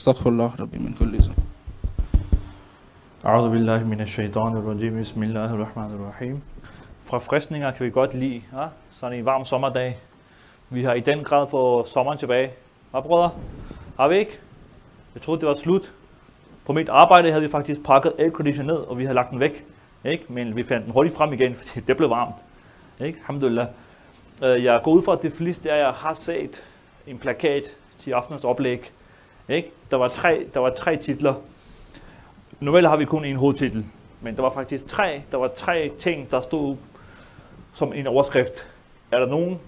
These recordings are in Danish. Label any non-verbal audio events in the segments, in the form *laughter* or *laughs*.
استغفر الله ربي من كل ذنب أعوذ بالله من الشيطان الرجيم بسم الله الرحمن الرحيم Fra fristninger kan vi godt lide, ja? sådan en varm sommerdag. Vi har i den grad fået sommeren tilbage. Hvad brødre? Har vi ikke? Jeg troede, det var slut. På mit arbejde havde vi faktisk pakket aircondition ned, og vi havde lagt den væk. Ikke? Men vi fandt den hurtigt frem igen, fordi *laughs* det blev varmt. Ikke? Alhamdulillah. Øh, Jeg går ud fra, at de fleste af jer har set en plakat til aftenens oplæg. ikke? Der, var tre, der var tre titler. Normalt har vi kun en hovedtitel, men der var faktisk tre, der var tre ting, der stod som en overskrift. Er der nogen,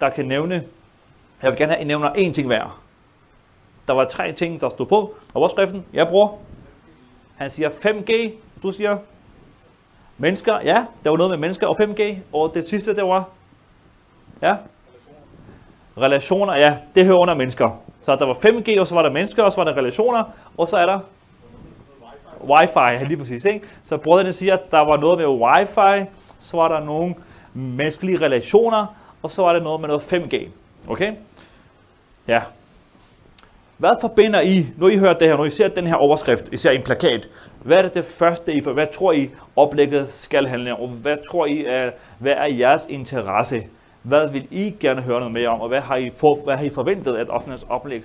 der kan nævne, jeg vil gerne have, at I nævner én ting hver. Der var tre ting, der stod på overskriften. Jeg bruger. Han siger 5G. Du siger mennesker. Ja, der var noget med mennesker og 5G. Og det sidste, det var? Ja? Relationer. Ja, det hører under mennesker. Så der var 5G, og så var der mennesker, og så var der relationer, og så er der Wi-Fi, ja, lige præcis. Ikke? Så brødrene siger, at der var noget med Wi-Fi, så var der nogle menneskelige relationer, og så var der noget med noget 5G. Okay? Ja. Hvad forbinder I, når I hører det her, når I ser den her overskrift, I ser en plakat, hvad er det det første, I, hvad tror I oplægget skal handle om, hvad tror I, er, hvad er jeres interesse? Hvad vil I gerne høre noget mere om, og hvad har I, for, hvad har I forventet, at aftenens oplæg,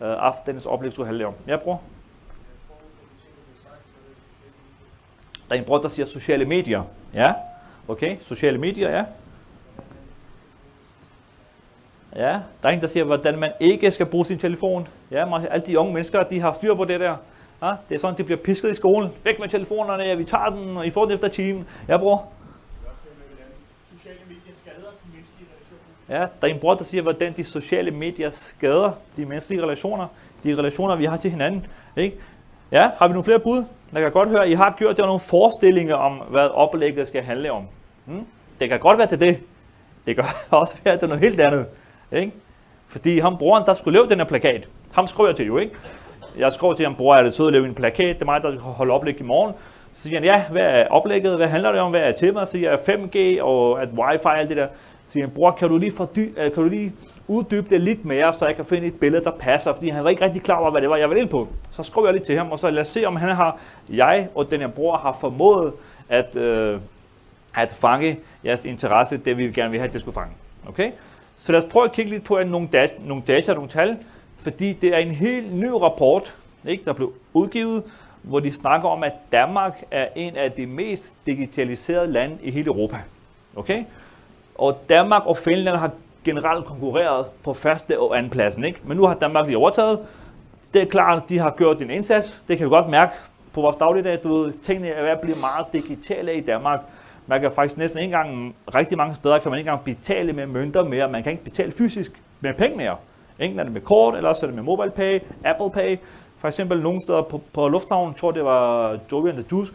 øh, aftenens oplæg skulle handle om? Ja, bror? Der er en bror, der siger sociale medier. Ja, okay, sociale medier, ja. Ja, der er en, der siger, hvordan man ikke skal bruge sin telefon. Ja, alle de unge mennesker, de har styr på det der. Ja, det er sådan, de bliver pisket i skolen. Væk med telefonerne, ja, vi tager den, og I får den efter timen. Ja, bror? Sociale medier skader de menneskelige relationer. Ja, der er en bror, der siger, hvordan de sociale medier skader de menneskelige relationer. De relationer, vi har til hinanden. Ikke? Ja, har vi nogle flere bud? Jeg kan godt høre, at I har gjort jer nogle forestillinger om, hvad oplægget skal handle om. Hmm? Det kan godt være til det. Det kan *laughs* også være til noget helt andet. Ikke? Fordi ham broren, der skulle lave den her plakat, ham skrev jeg til jo, ikke? Jeg skrev til ham, bror, er det sødt at lave en plakat? Det er mig, der skal holde oplæg i morgen. Så siger han, ja, hvad er oplægget? Hvad handler det om? Hvad er temaet? Så siger jeg, 5G og at wifi og alt det der. Siger han, bror, kan du lige, fordy- øh, kan du lige uddybe det lidt mere, så jeg kan finde et billede, der passer? Fordi han var ikke rigtig klar over, hvad det var, jeg var ind på. Så skrev jeg lidt til ham, og så lad os se, om han har, jeg og den her bror har formået at, øh, at fange jeres interesse, det vi gerne vil have, at det skulle fange. Okay? Så lad os prøve at kigge lidt på at nogle, data, nogle data, nogle tal, fordi det er en helt ny rapport, ikke, der blev udgivet, hvor de snakker om, at Danmark er en af de mest digitaliserede lande i hele Europa. Okay? Og Danmark og Finland har generelt konkurreret på første og anden pladsen. Ikke? Men nu har Danmark lige overtaget. Det er klart, at de har gjort en indsats. Det kan vi godt mærke på vores dagligdag. Du ved, tingene er ved at blive meget digitale i Danmark. Man kan faktisk næsten ikke engang, rigtig mange steder kan man ikke engang betale med mønter mere. Man kan ikke betale fysisk med penge mere. Enten er det med kort, eller så er det med mobile pay, Apple Pay. For eksempel nogle steder på, på lufthavnen, tror det var Joey and the Juice,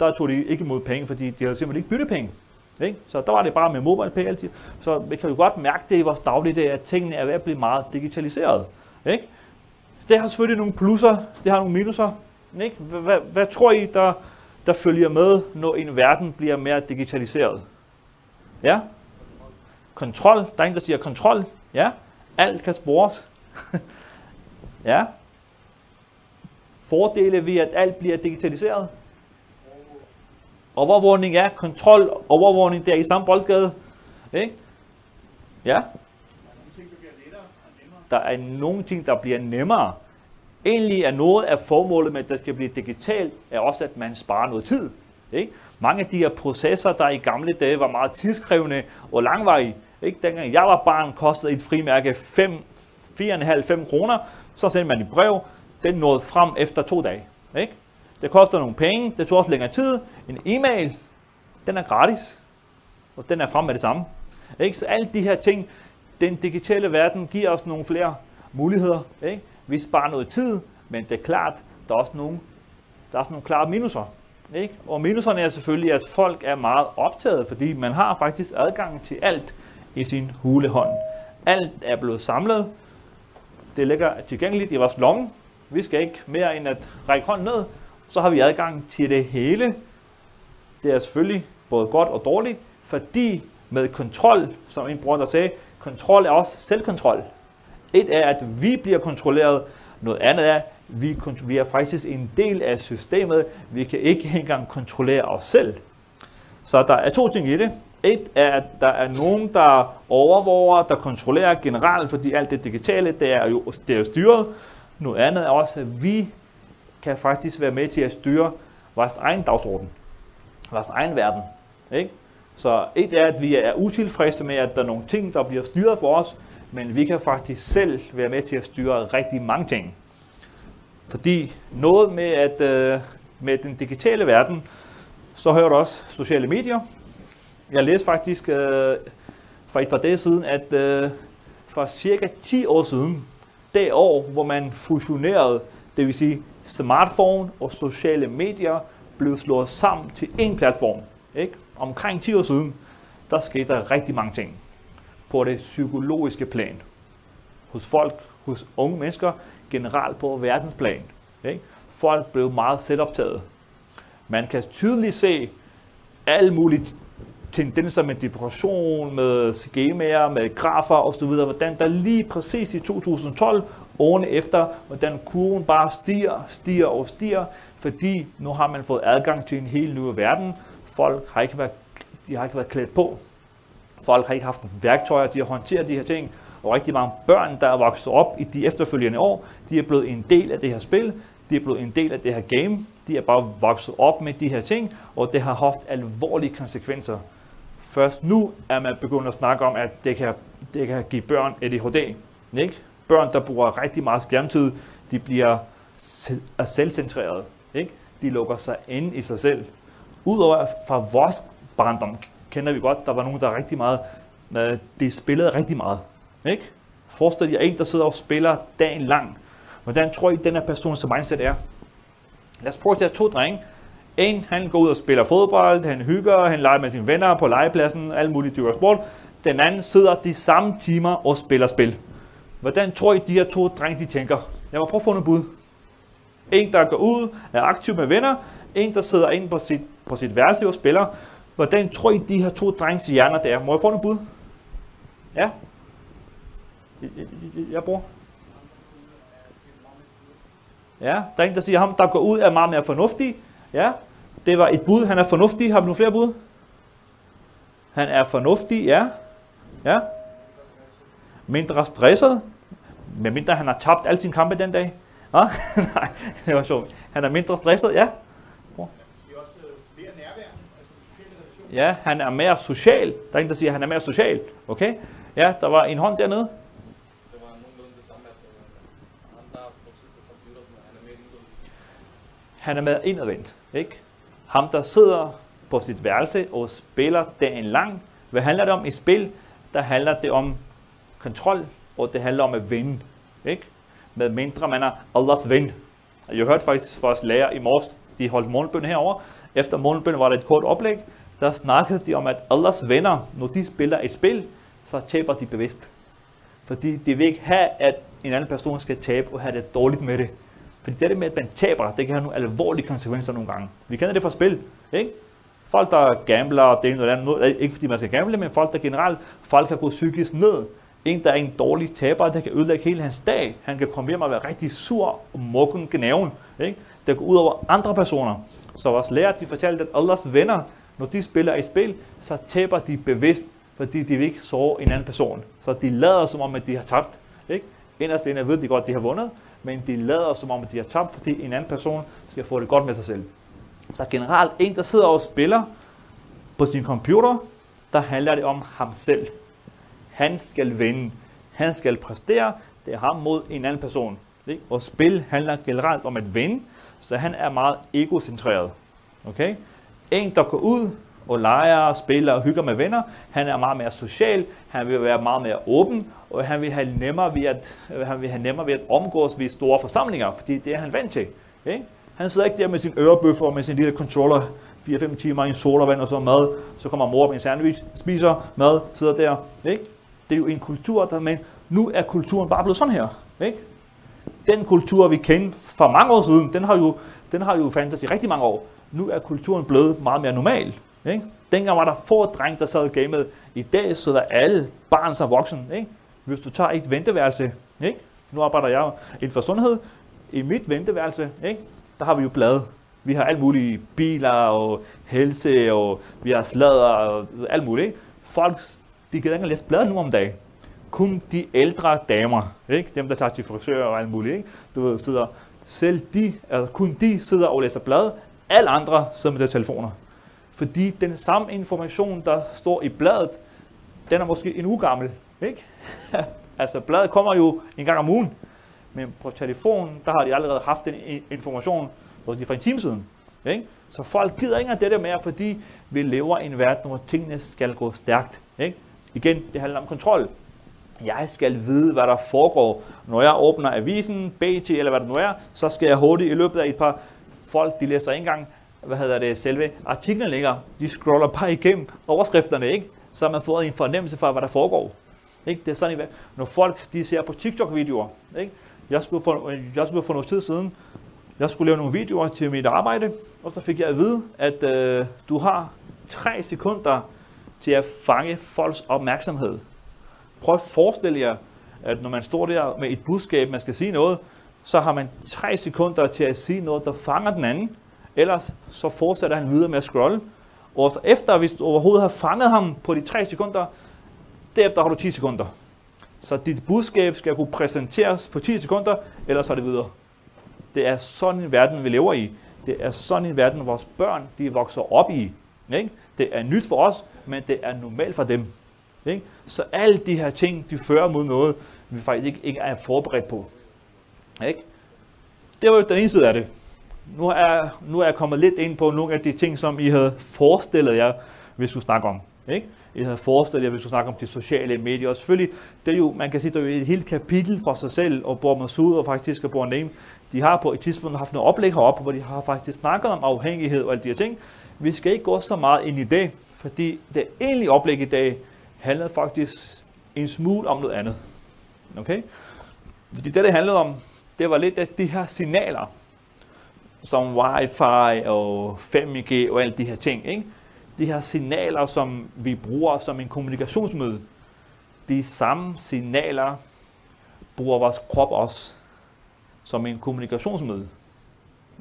der tog de ikke imod penge, fordi de havde simpelthen ikke byttepenge. Ikke? Så der var det bare med mobile pay altid. Så vi kan jo godt mærke det i vores dagligdag, at tingene er ved at blive meget digitaliseret. Ikke? Det har selvfølgelig nogle plusser, det har nogle minuser. Ikke? Hvad, hvad, hvad tror I, der, der følger med, når en verden bliver mere digitaliseret? Ja? Kontrol. Der er en, der siger kontrol. Ja? Alt kan spores. *laughs* ja? Fordele ved, at alt bliver digitaliseret. Overvågning, er Kontrol, overvågning, der i samme boldgade. Ikke? Ja? Der er nogle ting, der bliver nemmere Egentlig er noget af formålet med, at det skal blive digitalt, er også, at man sparer noget tid. Ikke? Mange af de her processer, der i gamle dage var meget tidskrævende og langvarige. Ikke? Dengang jeg var barn, kostede et frimærke 5, 4,5-5 kroner. Så sendte man et brev. Den nåede frem efter to dage. Ikke? Det koster nogle penge. Det tog også længere tid. En e-mail, den er gratis. Og den er frem med det samme. Ikke? Så alle de her ting, den digitale verden giver os nogle flere muligheder. Ikke? Vi sparer noget tid, men det er klart, der er også nogle, der er også nogle klare minuser. Ikke? Og minuserne er selvfølgelig, at folk er meget optaget, fordi man har faktisk adgang til alt i sin hulehånd. Alt er blevet samlet. Det ligger tilgængeligt i vores lomme. Vi skal ikke mere end at række hånden ned, så har vi adgang til det hele. Det er selvfølgelig både godt og dårligt, fordi med kontrol, som en bror der sagde, kontrol er også selvkontrol. Et er, at vi bliver kontrolleret, Noget andet er, vi, vi er faktisk en del af systemet. Vi kan ikke engang kontrollere os selv. Så der er to ting i det. Et er, at der er nogen, der overvåger, der kontrollerer generelt, fordi alt det digitale, det er jo, det er jo styret. Noget andet er også, at vi kan faktisk være med til at styre vores egen dagsorden, vores egen verden. Ikke? Så et er, at vi er utilfredse med, at der er nogle ting, der bliver styret for os, men vi kan faktisk selv være med til at styre rigtig mange ting. Fordi noget med, at øh, med den digitale verden, så hører du også sociale medier. Jeg læste faktisk øh, for et par dage siden, at øh, for cirka 10 år siden, det år, hvor man fusionerede, det vil sige smartphone og sociale medier, blev slået sammen til én platform. Ikke? Omkring 10 år siden, der skete der rigtig mange ting på det psykologiske plan. Hos folk, hos unge mennesker, generelt på verdensplan. Ikke? Folk blev meget selvoptaget. Man kan tydeligt se alle mulige tendenser med depression, med skemaer, med grafer osv., hvordan der lige præcis i 2012, årene efter, hvordan kurven bare stiger, stiger og stiger, fordi nu har man fået adgang til en helt ny verden. Folk har ikke været, de har ikke været klædt på. Folk har ikke haft værktøjer til at håndtere de her ting, og rigtig mange børn, der er vokset op i de efterfølgende år, de er blevet en del af det her spil, de er blevet en del af det her game, de er bare vokset op med de her ting, og det har haft alvorlige konsekvenser. Først nu er man begyndt at snakke om, at det kan, det kan give børn ADHD. Ikke? Børn, der bruger rigtig meget skærmtid, de bliver selvcentreret. Ikke? De lukker sig ind i sig selv. Udover fra vores barndom kender vi godt, der var nogen, der rigtig meget, øh, de spillede rigtig meget. Ikke? Forestil jer en, der sidder og spiller dagen lang. Hvordan tror I, den her persons mindset er? Lad os prøve at tage to drenge. En, han går ud og spiller fodbold, han hygger, han leger med sine venner på legepladsen, alle mulige dyr sport. Den anden sidder de samme timer og spiller spil. Hvordan tror I, de her to drenge, de tænker? Jeg må prøve at få noget bud. En, der går ud, er aktiv med venner. En, der sidder inde på sit, på sit værelse og spiller. Hvordan tror I, de her to drenges hjerner der? Må jeg få noget bud? Ja? Jeg, jeg, jeg bruger. Ja, der er en, der siger, ham der går ud er meget mere fornuftig. Ja, det var et bud. Han er fornuftig. Har vi nogle flere bud? Han er fornuftig, ja. Ja. Mindre stresset. Med mindre han har tabt alle sine kampe den dag. Ja? *laughs* Nej, det var sjovt. Han er mindre stresset, ja. Ja, han er mere social. Der er en, der siger, at han er mere social. Okay? Ja, der var en hånd dernede. Øh, han er er mere indadvendt, ikke? Ham, der sidder på sit værelse og spiller dagen lang. Hvad handler det om i spil? Der handler det om kontrol, og det handler om at vinde. Ikke? Med mindre man er Allahs ven. Jeg hørte faktisk fra vores lærer i morges, de holdt morgenbøn herover. Efter morgenbøn var der et kort oplæg, der snakkede de om, at Allahs venner, når de spiller et spil, så taber de bevidst. Fordi de vil ikke have, at en anden person skal tabe og have det dårligt med det. Fordi det med, at man taber, det kan have nogle alvorlige konsekvenser nogle gange. Vi kender det fra spil, ikke? Folk, der gambler, det er noget andet, ikke fordi man skal gamble, men folk, der generelt, folk kan gå psykisk ned. En, der er en dårlig taber, der kan ødelægge hele hans dag. Han kan komme hjem og være rigtig sur og mukken gnaven. Ikke? Det går ud over andre personer. Så vores lærer, de fortalte, at Allahs venner, når de spiller et spil, så taber de bevidst, fordi de vil ikke så en anden person. Så de lader som om, at de har tabt. Ikke? Inderst inde ved de godt, at de har vundet, men de lader som om, at de har tabt, fordi en anden person skal få det godt med sig selv. Så generelt, en der sidder og spiller på sin computer, der handler det om ham selv. Han skal vinde. Han skal præstere. Det er ham mod en anden person. Ikke? Og spil handler generelt om at vinde, så han er meget egocentreret. Okay? En, der går ud og leger, spiller og hygger med venner, han er meget mere social, han vil være meget mere åben, og han vil have nemmere ved at, han vil have nemmere ved at omgås ved store forsamlinger, fordi det er han vant til. Ikke? Han sidder ikke der med sin ørebøffer og med sin lille controller 4-5 timer i en solavand og så mad, så kommer mor med en sandwich, spiser mad, sidder der. Ikke? Det er jo en kultur, der, men nu er kulturen bare blevet sådan her. Ikke? Den kultur, vi kendte for mange år siden, den har jo, den har jo fandtes i rigtig mange år nu er kulturen blevet meget mere normal. Ikke? Dengang var der få drenge, der sad i gamet. I dag sidder alle, barn som voksen. Ikke? Hvis du tager et venteværelse, ikke? Nu arbejder jeg inden for sundhed. I mit venteværelse, ikke? der har vi jo blade. Vi har alt muligt biler og helse, og vi har sladder og alt muligt. Ikke? Folk, de gider ikke at læse bladet nu om dagen. Kun de ældre damer, ikke? dem der tager til frisør og alt muligt, ikke? du ved, sidder, selv de, altså kun de sidder og læser blad, alle andre sidder med deres telefoner. Fordi den samme information, der står i bladet, den er måske en uge gammel. Ikke? *laughs* altså bladet kommer jo en gang om ugen, men på telefonen, der har de allerede haft den information måske for en time siden. Ikke? Så folk gider ikke af det der mere, fordi vi lever i en verden, hvor tingene skal gå stærkt. Ikke? Igen, det handler om kontrol. Jeg skal vide, hvad der foregår. Når jeg åbner avisen, BT eller hvad det nu er, så skal jeg hurtigt i løbet af et par folk, de læser ikke engang, hvad hedder det, selve artiklen ligger. De scroller bare igennem overskrifterne, ikke? Så man får en fornemmelse for, hvad der foregår. Ikke? Det er sådan, når folk de ser på TikTok-videoer. Ikke? Jeg, skulle for, jeg skulle for noget tid siden, jeg skulle lave nogle videoer til mit arbejde, og så fik jeg at vide, at øh, du har 3 sekunder til at fange folks opmærksomhed. Prøv at forestille jer, at når man står der med et budskab, man skal sige noget, så har man tre sekunder til at sige noget, der fanger den anden. Ellers så fortsætter han videre med at scrolle. Og så efter, hvis du overhovedet har fanget ham på de tre sekunder, derefter har du 10 sekunder. Så dit budskab skal kunne præsenteres på 10 sekunder, ellers er det videre. Det er sådan en verden, vi lever i. Det er sådan en verden, vores børn de vokser op i. Ikke? Det er nyt for os, men det er normalt for dem. Ikke? Så alle de her ting, de fører mod noget, vi faktisk ikke, ikke er forberedt på. Ikke? Det var jo den ene side af det. Nu er, nu er jeg kommet lidt ind på nogle af de ting, som I havde forestillet jer, vi skulle snakke om. Ikke? I havde forestillet jer, vi skulle snakke om de sociale medier. Og selvfølgelig, det er jo, man kan sige, det er jo et helt kapitel for sig selv, og Bor Masud og faktisk og Bor Name, de har på et tidspunkt haft noget oplæg heroppe, hvor de har faktisk snakket om afhængighed og alle de her ting. Vi skal ikke gå så meget ind i det, fordi det egentlige oplæg i dag handlede faktisk en smule om noget andet. Okay? Fordi det, det handlede om, det var lidt af de her signaler, som wifi og 5G og alle de her ting. Ikke? De her signaler, som vi bruger som en kommunikationsmiddel. De samme signaler bruger vores krop også som en kommunikationsmiddel.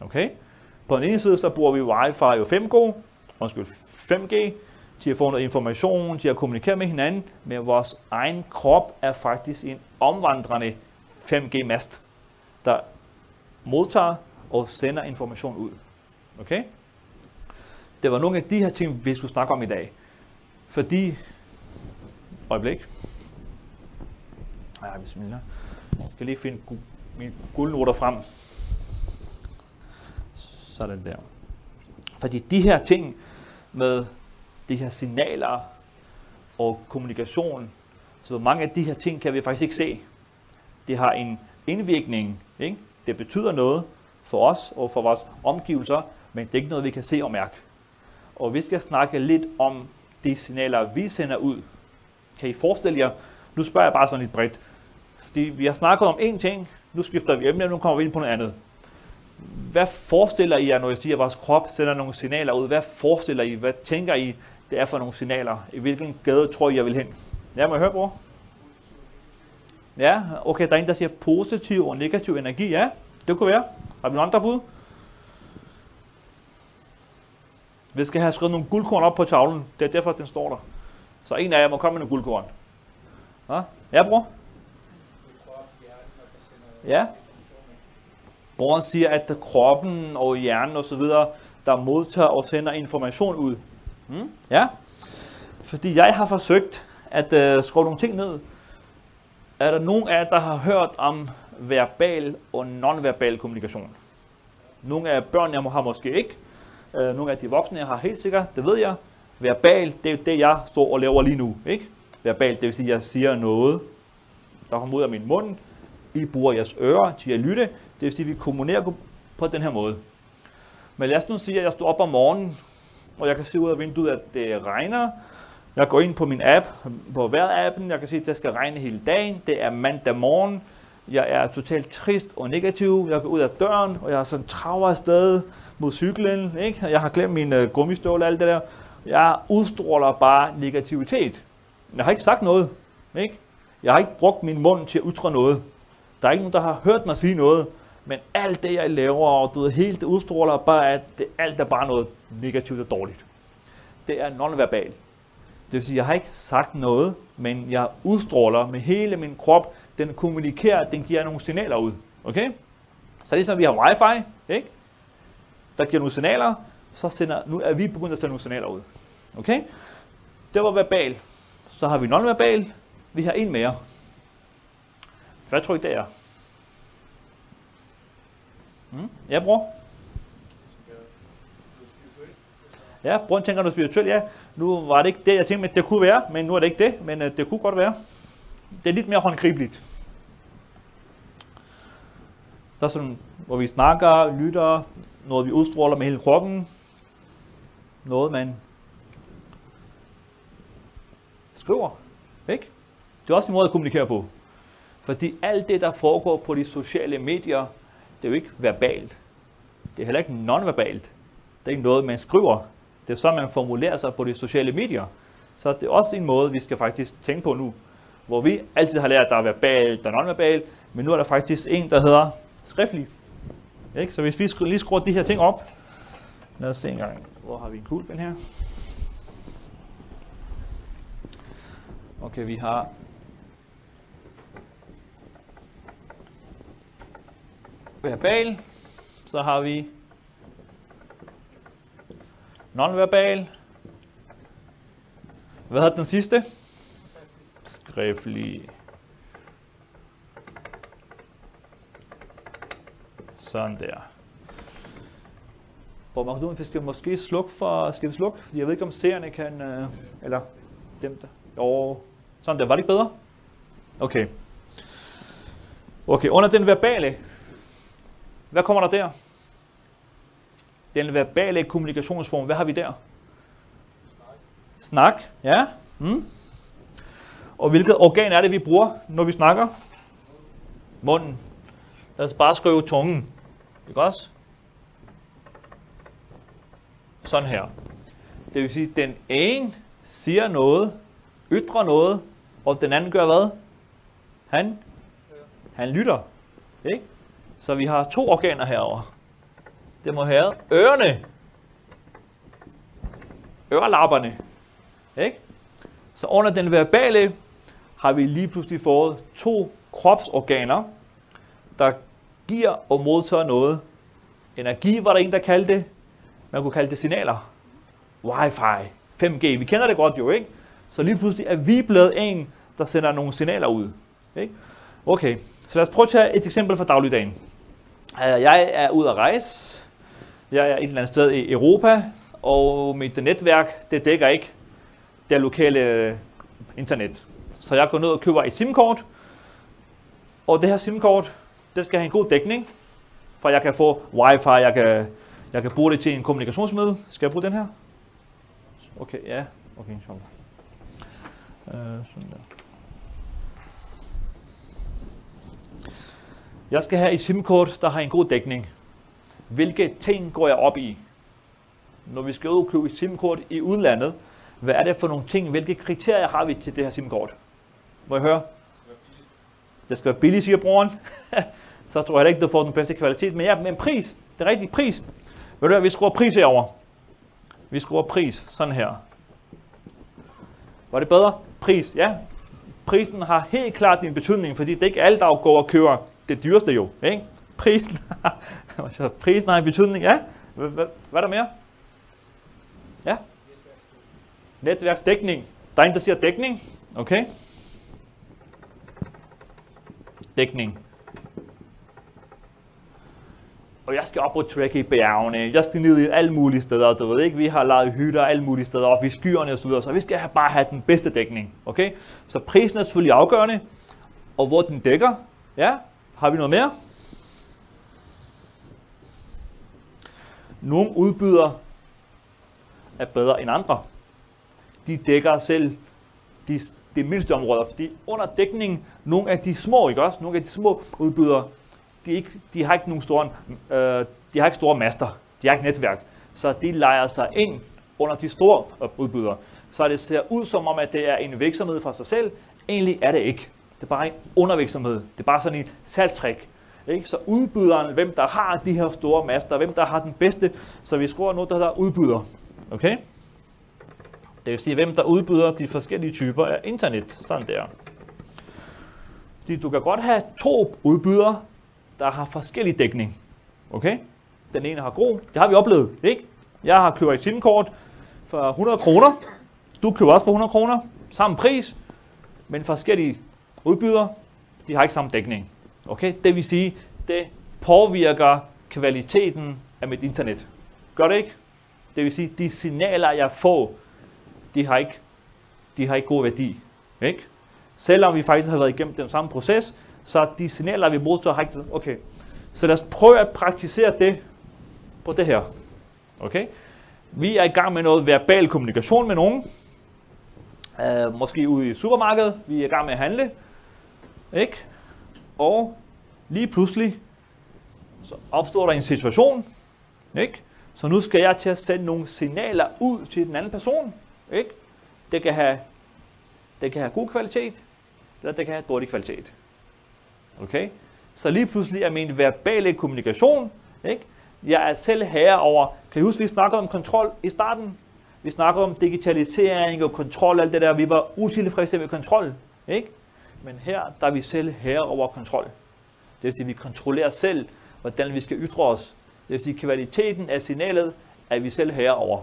Okay? På den ene side, så bruger vi wifi og 5G, undskyld, 5G, til at få noget information, til at kommunikere med hinanden, men vores egen krop er faktisk en omvandrende 5G-mast, der modtager og sender information ud. Okay? Det var nogle af de her ting, vi skulle snakke om i dag. Fordi... Øjeblik. Ej, bismillah. Jeg skal lige finde mine guldnoter frem. Sådan der. Fordi de her ting med de her signaler og kommunikation, så mange af de her ting kan vi faktisk ikke se. Det har en indvirkning. Ikke? Det betyder noget for os og for vores omgivelser, men det er ikke noget, vi kan se og mærke. Og vi skal snakke lidt om de signaler, vi sender ud. Kan I forestille jer, nu spørger jeg bare sådan lidt bredt, fordi vi har snakket om én ting, nu skifter vi emne, nu kommer vi ind på noget andet. Hvad forestiller I jer, når I siger, at vores krop sender nogle signaler ud? Hvad forestiller I? Hvad tænker I, det er for nogle signaler? I hvilken gade tror I, jeg vil hen? Ja, må jeg høre, bror? Ja, okay, der er en, der siger positiv og negativ energi. Ja, det kunne være. Har vi nogle andre bud? Vi skal have skrevet nogle guldkorn op på tavlen. Det er derfor, den står der. Så en af jer må komme med nogle guldkorn. Ja, ja bror? Ja. Broren siger, at kroppen og hjernen osv., der modtager og sender information ud. Mm? Ja. Fordi jeg har forsøgt at øh, skrive nogle ting ned. Er der nogen af jer, der har hørt om verbal og nonverbal kommunikation? Nogle af børnene har måske ikke. Øh, nogle af de voksne har helt sikkert, det ved jeg. Verbal, det er det, jeg står og laver lige nu. Ikke? Verbal, det vil sige, at jeg siger noget, der kommer ud af min mund, i bruger jeres ører til at lytte. Det vil sige, at vi kommunikerer på den her måde. Men lad os nu sige, at jeg står op om morgenen, og jeg kan se ud af vinduet, at det regner. Jeg går ind på min app, på vejr-appen. Jeg kan se, at det skal regne hele dagen. Det er mandag morgen. Jeg er totalt trist og negativ. Jeg går ud af døren, og jeg er sådan traver afsted mod cyklen. Ikke? Jeg har glemt min uh, gummistøvle og alt det der. Jeg udstråler bare negativitet. Jeg har ikke sagt noget. Ikke? Jeg har ikke brugt min mund til at ytre noget. Der er ikke nogen, der har hørt mig sige noget, men alt det, jeg laver, og du ved, helt det udstråler bare, at det, alt er bare noget negativt og dårligt. Det er nonverbal. Det vil sige, jeg har ikke sagt noget, men jeg udstråler med hele min krop. Den kommunikerer, den giver nogle signaler ud. Okay? Så ligesom vi har wifi, ikke? der giver nogle signaler, så sender, nu er vi begyndt at sende nogle signaler ud. Okay? Det var verbal. Så har vi nonverbal. Vi har en mere. Hvad tror I det er? Mm? Ja, bror? Ja, bror tænker noget spirituelt, ja. Nu var det ikke det, jeg tænkte, men det kunne være, men nu er det ikke det, men øh, det kunne godt være. Det er lidt mere håndgribeligt. Der er sådan, hvor vi snakker, lytter, noget vi udstråler med hele kroppen, noget man skriver, ikke? Det er også en måde at kommunikere på. Fordi alt det, der foregår på de sociale medier, det er jo ikke verbalt. Det er heller ikke nonverbalt. Det er ikke noget, man skriver. Det er så, man formulerer sig på de sociale medier. Så det er også en måde, vi skal faktisk tænke på nu. Hvor vi altid har lært, at der er verbalt og nonverbalt, men nu er der faktisk en, der hedder skriftlig. Ikke? Så hvis vi lige skruer de her ting op, lad os se en gang, hvor har vi en kuglepen her? Okay, vi har verbal, så har vi nonverbal. Hvad hedder den sidste? Skriftlig. Sådan der. Hvor man vi skal måske slukke for, skal vi slukke? Fordi jeg ved ikke, om seerne kan, øh, eller dem der. Jo, sådan der. Var det ikke bedre? Okay. Okay, under den verbale, hvad kommer der der? Den verbale kommunikationsform, hvad har vi der? Snak. Ja. Mm. Og hvilket organ er det, vi bruger, når vi snakker? Munden. Lad os bare skrive tungen. Ikke også? Sådan her. Det vil sige, at den ene siger noget, ytrer noget, og den anden gør hvad? Han? Han lytter. Ikke? Så vi har to organer herover. Det må have ørerne. Ørelapperne. Ikke? Så under den verbale har vi lige pludselig fået to kropsorganer, der giver og modtager noget. Energi var der en, der kaldte det. Man kunne kalde det signaler. Wi-Fi, 5G, vi kender det godt jo, ikke? Så lige pludselig er vi blevet en, der sender nogle signaler ud. Ikke? Okay, så lad os prøve at tage et eksempel fra dagligdagen. Øh, jeg er ude at rejse. Jeg er et eller andet sted i Europa, og mit netværk, det dækker ikke det lokale øh, internet. Så jeg går ned og køber et SIM-kort, og det her SIM-kort, det skal have en god dækning, for jeg kan få wifi, jeg kan, jeg kan bruge det til en kommunikationsmiddel. Skal jeg bruge den her? Okay, ja. Okay, inshallah. Øh, uh, sådan der. Jeg skal have et SIM-kort, der har en god dækning. Hvilke ting går jeg op i? Når vi skal ud og købe et SIM-kort i udlandet, hvad er det for nogle ting? Hvilke kriterier har vi til det her SIM-kort? Må jeg høre? Det skal være billigt, siger brugeren. *laughs* så tror jeg ikke, du får den bedste kvalitet. Men ja, men pris. Det er rigtig pris. Ved du hvad, vi skruer pris herover. Vi skruer pris sådan her. Var det bedre? Pris, ja. Prisen har helt klart en betydning, fordi det er ikke alle, der går og køber det dyreste jo. Ikke? Prisen, *laughs* prisen har en betydning, ja. Hvad, er der mere? Ja? Netværksdækning. Der er en, der siger dækning. Okay. Dækning. Og jeg skal op på trække i bjergene. Jeg skal ned i alle mulige steder. Du ved ikke, vi har lavet hytter alle mulige steder op i skyerne og så videre. Så vi skal have, bare have den bedste dækning. Okay? Så prisen er selvfølgelig afgørende. Og hvor den dækker, ja, har vi noget mere? Nogle udbydere er bedre end andre. De dækker selv de, de mindste områder, fordi under dækningen, nogle af de små, ikke også? Nogle af de små udbydere, de, ikke, de har ikke nogen store, øh, de har ikke store master, de har ikke netværk, så de leger sig ind under de store udbydere. Så det ser ud som om, at det er en virksomhed for sig selv. Egentlig er det ikke. Det er bare en undervirksomhed. Det er bare sådan en salgstrik. Ikke? Så udbyderen, hvem der har de her store master, hvem der har den bedste, så vi skriver noget, der hedder udbyder. Okay? Det vil sige, hvem der udbyder de forskellige typer af internet. Sådan der. Fordi du kan godt have to udbydere, der har forskellig dækning. Okay? Den ene har god, det har vi oplevet, ikke? Jeg har købt et SIM-kort for 100 kroner. Du køber også for 100 kroner. Samme pris, men forskellige udbydere, de har ikke samme dækning. Okay? Det vil sige, det påvirker kvaliteten af mit internet. Gør det ikke? Det vil sige, de signaler, jeg får, de har ikke, de har ikke god værdi. Ikke? Selvom vi faktisk har været igennem den samme proces, så de signaler, vi modtager, har ikke... Okay, så lad os prøve at praktisere det på det her. Okay? Vi er i gang med noget verbal kommunikation med nogen. Øh, måske ude i supermarkedet. Vi er i gang med at handle. Ikke? Og lige pludselig så opstår der en situation. Ikke? Så nu skal jeg til at sende nogle signaler ud til den anden person. Ikke? Det kan have, det kan have god kvalitet, eller det kan have dårlig kvalitet. Okay? Så lige pludselig er min verbale kommunikation, ikke? jeg er selv herre over, kan I huske, vi snakkede om kontrol i starten? Vi snakkede om digitalisering og kontrol, alt det der. Vi var utilfredse med kontrol. Ikke? Men her der er vi selv herre over kontrol. Det vil sige, at vi kontrollerer selv, hvordan vi skal ytre os. Det vil sige, at kvaliteten af signalet er vi selv herre over.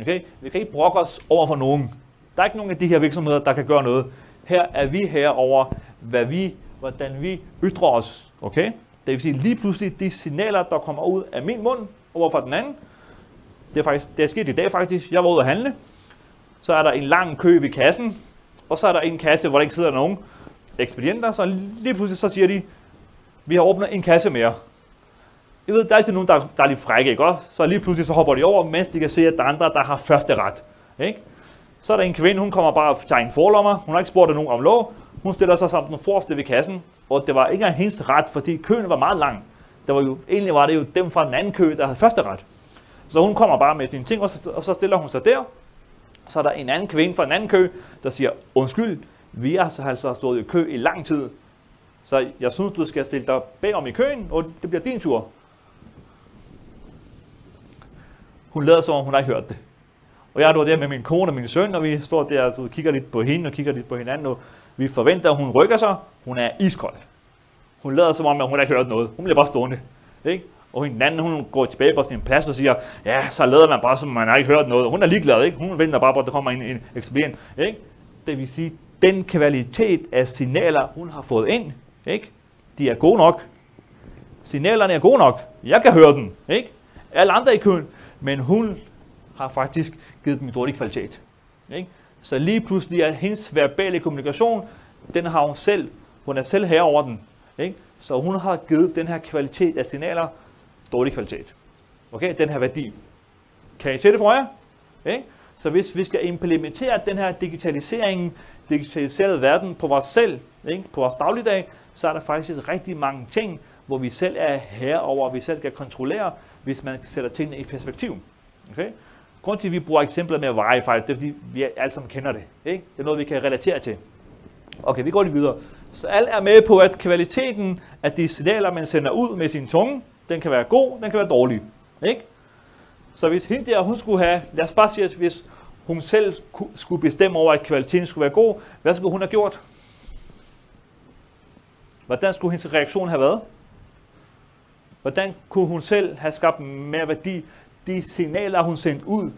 Okay? Vi kan ikke brokke os over for nogen. Der er ikke nogen af de her virksomheder, der kan gøre noget. Her er vi herre over, hvad vi, hvordan vi ytrer os. Okay? Det vil sige, lige pludselig de signaler, der kommer ud af min mund over for den anden, det er, faktisk, det er sket i dag faktisk. Jeg var ude at handle. Så er der en lang kø ved kassen, og så er der en kasse, hvor der ikke sidder nogen ekspedienter, så lige pludselig så siger de, vi har åbnet en kasse mere. Jeg ved, der er altid nogen, der, der er lidt frække, ikke? Så lige pludselig så hopper de over, mens de kan se, at der er andre, der har første ret. Ikke? Så er der en kvinde, hun kommer bare og tager en forlommer. Hun har ikke spurgt nogen om lov. Hun stiller sig som den forreste ved kassen, og det var ikke engang hendes ret, fordi køen var meget lang. Der var jo, egentlig var det jo dem fra den anden kø, der havde første ret. Så hun kommer bare med sine ting, og så, og så stiller hun sig der. Så er der en anden kvinde fra en anden kø, der siger, undskyld, vi har altså stået i kø i lang tid, så jeg synes, du skal stille dig bag om i køen, og det bliver din tur. Hun lader som om, hun har ikke hørt det. Og jeg er der med min kone og min søn, og vi står der altså, og kigger lidt på hende og kigger lidt på hinanden, og vi forventer, at hun rykker sig. Hun er iskold. Hun lader som om, at hun har ikke hørt noget. Hun bliver bare stående. Ikke? Og den anden, hun går tilbage på sin plads og siger, ja, så lader man bare, som man har ikke hørt noget. Hun er ligeglad, ikke? Hun venter bare på, at der kommer en, en ekspedient, ikke? Det vil sige, den kvalitet af signaler, hun har fået ind, ikke? De er gode nok. Signalerne er gode nok. Jeg kan høre dem, ikke? Alle andre i køen. Men hun har faktisk givet dem en dårlig kvalitet. Ikke? Så lige pludselig er hendes verbale kommunikation, den har hun selv. Hun er selv her over den. Ikke? Så hun har givet den her kvalitet af signaler dårlig kvalitet. Okay, den her værdi. Kan I se det for jer? Ikke? Så hvis vi skal implementere den her digitalisering, digitaliseret verden på vores selv, ikke? på vores dagligdag, så er der faktisk rigtig mange ting, hvor vi selv er herover, og vi selv kan kontrollere, hvis man sætter tingene i perspektiv. Okay? Grunden til, at vi bruger eksempler med Wi-Fi, det er fordi, vi alle sammen kender det. Ikke? Det er noget, vi kan relatere til. Okay, vi går lige videre. Så alle er med på, at kvaliteten af de signaler, man sender ud med sin tunge, den kan være god, den kan være dårlig. Ikke? Så hvis hende der, hun skulle have, lad os bare sige, at hvis hun selv skulle bestemme over, at kvaliteten skulle være god, hvad skulle hun have gjort? Hvordan skulle hendes reaktion have været? Hvordan kunne hun selv have skabt mere værdi? De signaler, hun sendte ud,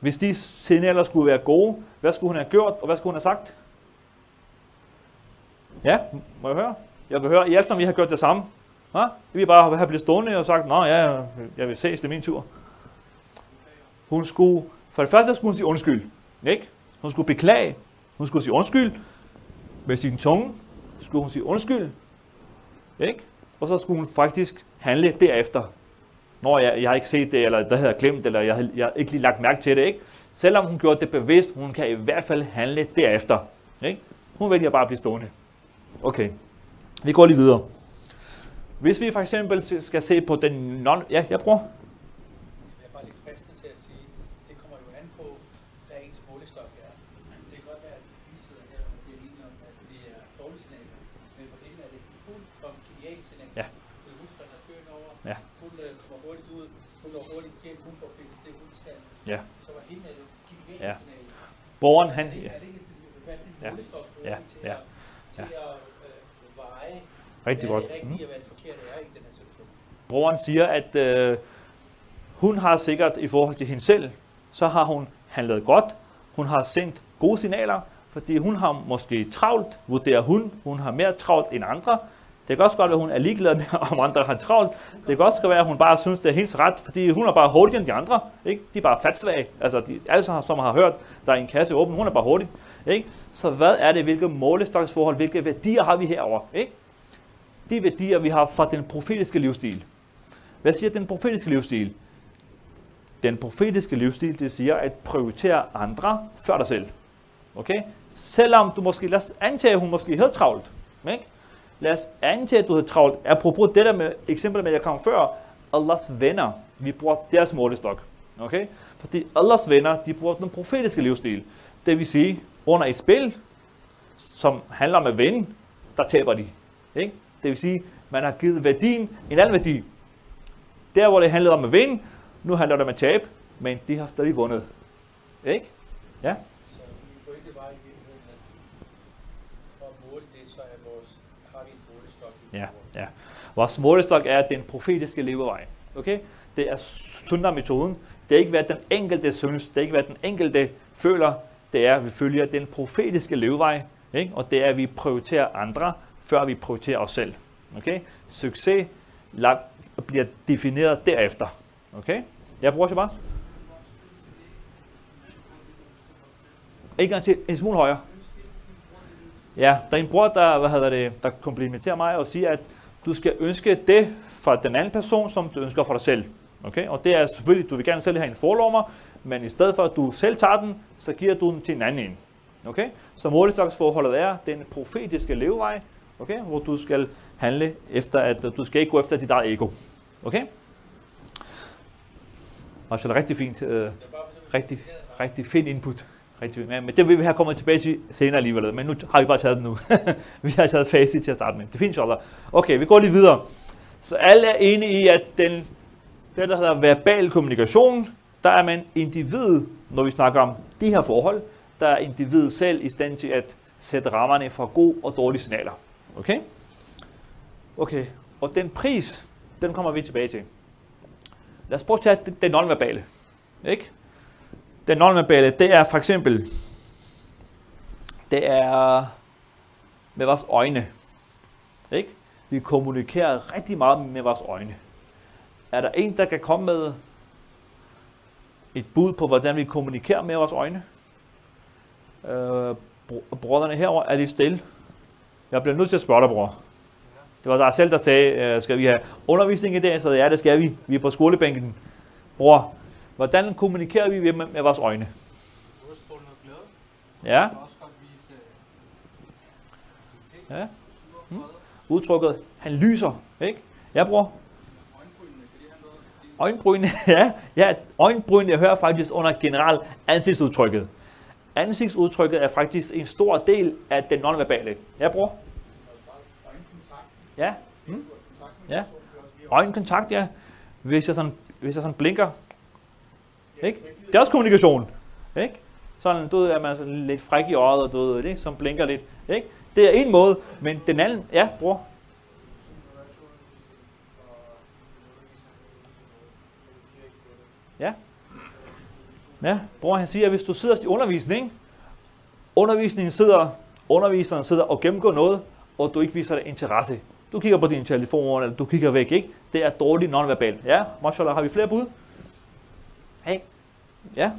hvis de signaler skulle være gode, hvad skulle hun have gjort, og hvad skulle hun have sagt? Ja, må jeg høre? Jeg kan høre, I alle sammen, vi har gjort det samme. Ja? Vi bare have blivet stående og sagt, nå ja, jeg vil ses, det er min tur. Hun skulle, for det første skulle hun sige undskyld. Ikke? Hun skulle beklage. Hun skulle sige undskyld med sin tunge. Skulle hun sige undskyld. Ikke? Og så skulle hun faktisk handle derefter. Når jeg, jeg har ikke set det, eller der havde jeg glemt, eller jeg jeg har ikke lige lagt mærke til det. Ikke? Selvom hun gjorde det bevidst, hun kan i hvert fald handle derefter. Ikke? Hun vælger bare at blive stående. Okay, vi går lige videre. Hvis vi for eksempel skal se på den non... Ja, jeg bruger. Jeg er bare lidt fristet til at sige, det kommer jo an på, hvad ens målestok er. Det kan godt være, at vi sidder her og bliver enige om, at det er Ja. Hun øh, kommer hurtigt ud. Hun når hurtigt hjem. Hun får fik det, hun skal. Ja. Så var hende øh, gik igen Ja. Broren, han, Er ja, er Ja. Ja. Ja. øh, veje, rigtig godt. er Mm. er er? Broren siger, at øh, hun har sikkert i forhold til hende selv, så har hun handlet godt. Hun har sendt gode signaler, fordi hun har måske travlt, vurderer hun. Hun har mere travlt end andre. Det kan også godt være, at hun er ligeglad med, *laughs* om andre har travlt. Det kan også være, at hun bare synes, det er hendes ret, fordi hun er bare hurtigere end de andre. Ikke? De er bare fatsvage. Altså, de, alle, som har- som har hørt, der er en kasse åben, hun er bare hurtig. Ikke? Så hvad er det, hvilke målestoksforhold, hvilke værdier har vi herover? Ikke? De værdier, vi har fra den profetiske livsstil. Hvad siger den profetiske livsstil? Den profetiske livsstil, det siger at prioritere andre før dig selv. Okay? Selvom du måske, lad os antage, at hun måske havde travlt. Ikke? Lad os antage, at du havde travlt. Apropos det der med eksemplet med, jeg kom før, Allahs venner, vi bruger deres målestok. Okay? Fordi Allahs venner, de bruger den profetiske livsstil. Det vil sige, under et spil, som handler om at vinde, der taber de. Ikke? Det vil sige, man har givet værdien en anden værdi. Der, hvor det handlede om at vinde, nu handler det om at tabe, men de har stadig vundet. Ikke? Ja? Så min pointe var i virkeligheden, at for at måle det, så er vores, har vi en målestok. vi Ja, bruger. ja. Vores målestok er den profetiske levevej. Okay? Det er sunna-metoden. Det er ikke, hvad den enkelte synes. Det er ikke, hvad den enkelte føler. Det er, at vi følger den profetiske levevej. Ikke? Og det er, at vi prioriterer andre, før vi prioriterer os selv. Okay? Succes la- bliver defineret derefter. Okay? Jeg bruger bare. En gang til. En smule højere. Ja, der er en bror, der, hvad hedder det, der komplimenterer mig og siger, at du skal ønske det fra den anden person, som du ønsker for dig selv. Okay? Og det er selvfølgelig, du vil gerne selv have en forlommer, men i stedet for at du selv tager den, så giver du den til en anden en. Okay? Så målestoksforholdet er den profetiske levevej, okay? hvor du skal handle efter, at du skal ikke gå efter dit eget ego. Okay? Og er det rigtig fint, øh, rigtig, rigtig fint input. Rigtig fint. Men men det vil vi have kommet tilbage til senere alligevel. Men nu har vi bare taget den nu. *laughs* vi har taget facit til at starte med. Det findes jo Okay, vi går lige videre. Så alle er enige i, at den, det, der hedder verbal kommunikation, der er man individ, når vi snakker om de her forhold, der er individet selv i stand til at sætte rammerne for god og dårlige signaler. Okay? Okay, og den pris, den kommer vi tilbage til. Lad os prøve at tage det nonverbale. Ikke? Den nonverbale, det er for eksempel, det er med vores øjne. Ikke? Vi kommunikerer rigtig meget med vores øjne. Er der en, der kan komme med et bud på, hvordan vi kommunikerer med vores øjne? Øh, bro- brødrene herover er de stille. Jeg bliver nødt til at spørge dig, bror. Det var dig selv, der sagde, øh, skal vi have undervisning i dag? Så ja, det skal vi. Vi er på skolebænken. Bror, hvordan kommunikerer vi med, med vores øjne? Ja, også vise ja. Mm. Udtrykket, han lyser, ikke? Ja, bror. Øjenbrynene, noget at sige? *laughs* Ja, ja, øjenbrynene jeg hører faktisk under generelt ansigtsudtrykket. Ansigtsudtrykket er faktisk en stor del af den nonverbale. Ja, bror? Øjenkontakt. Ja, Mm. Ja. øjenkontakt, ja. Hvis jeg sådan, hvis jeg sådan blinker, ikke? Det er også kommunikation, ikke? Sådan, du ved, at man er sådan lidt fræk i øjet, og du ved, ikke? som blinker lidt, ikke? Det er en måde, men den anden, ja, bror. Ja. Ja, bror han siger, at hvis du sidder i undervisning, undervisningen sidder, underviseren sidder og gennemgår noget, og du ikke viser dig interesse. Du kigger på din telefon, eller du kigger væk, ikke? Det er dårligt nonverbal. Ja, mashallah, har vi flere bud? Hey. Ja.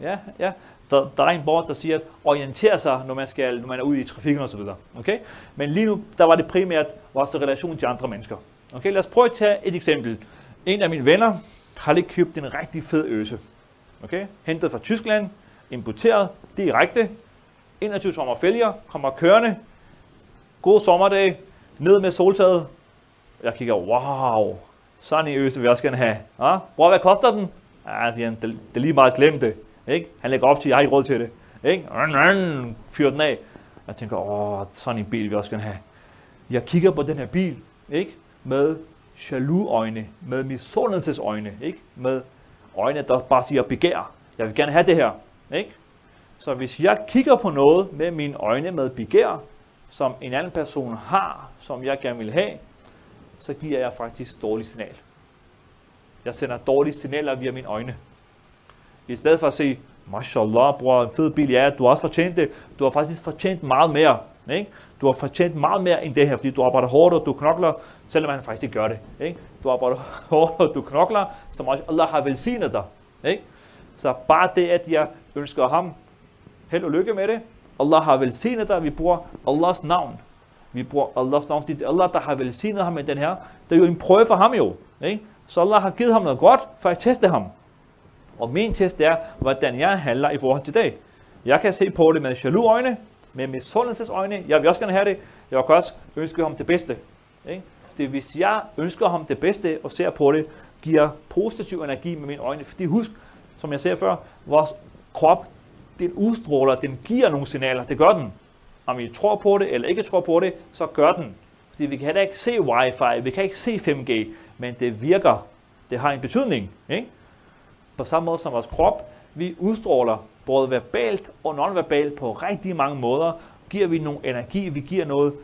Ja, ja. Der, der er en bord, der siger at orientere sig, når man, skal, når man er ude i trafikken osv. Okay? Men lige nu, der var det primært vores relation til andre mennesker. Okay, lad os prøve at tage et eksempel. En af mine venner har lige købt en rigtig fed øse. Okay? Hentet fra Tyskland, importeret direkte. 21 sommer fælger, kommer kørende. God sommerdag, ned med soltaget. Jeg kigger, wow, sådan en øse vil jeg også gerne have. Ja, bror, hvad koster den? Ja, siger han, det, det er lige meget glemt det. Ikke? Han lægger op til, jeg har ikke råd til det. Ikke? Fyrer den af. Jeg tænker, åh, sådan en bil vil jeg også gerne have. jeg kigger på den her bil, ikke? Med jaloux øjne, med misundelsesøjne, ikke? Med øjne, der bare siger begær. Jeg vil gerne have det her, ikke? Så hvis jeg kigger på noget med mine øjne med begær, som en anden person har, som jeg gerne vil have, så giver jeg faktisk dårligt signal. Jeg sender dårlige signaler via mine øjne. I stedet for at sige, mashallah, bror, en fed bil, ja, du har også fortjent det. Du har faktisk fortjent meget mere. Ikke? Du har fortjent meget mere end det her, fordi du arbejder hårdt, og du knokler, selvom han faktisk ikke gør det. Ikke? Du arbejder *laughs* hårdt, og du knokler, som også Allah har velsignet dig. Ikke? Så bare det, at jeg ønsker ham held og lykke med det, Allah har velsignet dig, vi bruger Allahs navn. Vi bruger Allahs navn, fordi det er Allah, der har velsignet ham med den her. Det er jo en prøve for ham jo. Ikke? Så Allah har givet ham noget godt, for at teste ham. Og min test er, hvordan jeg handler i forhold til det. Jeg kan se på det med jaloux øjne, med misundelses øjne. Jeg vil også gerne have det. Jeg kan også ønske ham det bedste. Ikke? Det hvis jeg ønsker ham det bedste og ser på det, giver positiv energi med mine øjne. Fordi husk, som jeg sagde før, vores krop, den udstråler, den giver nogle signaler. Det gør den. Om I tror på det eller ikke tror på det, så gør den. Fordi vi kan heller ikke se wifi, vi kan ikke se 5G, men det virker. Det har en betydning. Ikke? På samme måde som vores krop, vi udstråler både verbalt og nonverbalt på rigtig mange måder, giver vi nogle energi, vi giver noget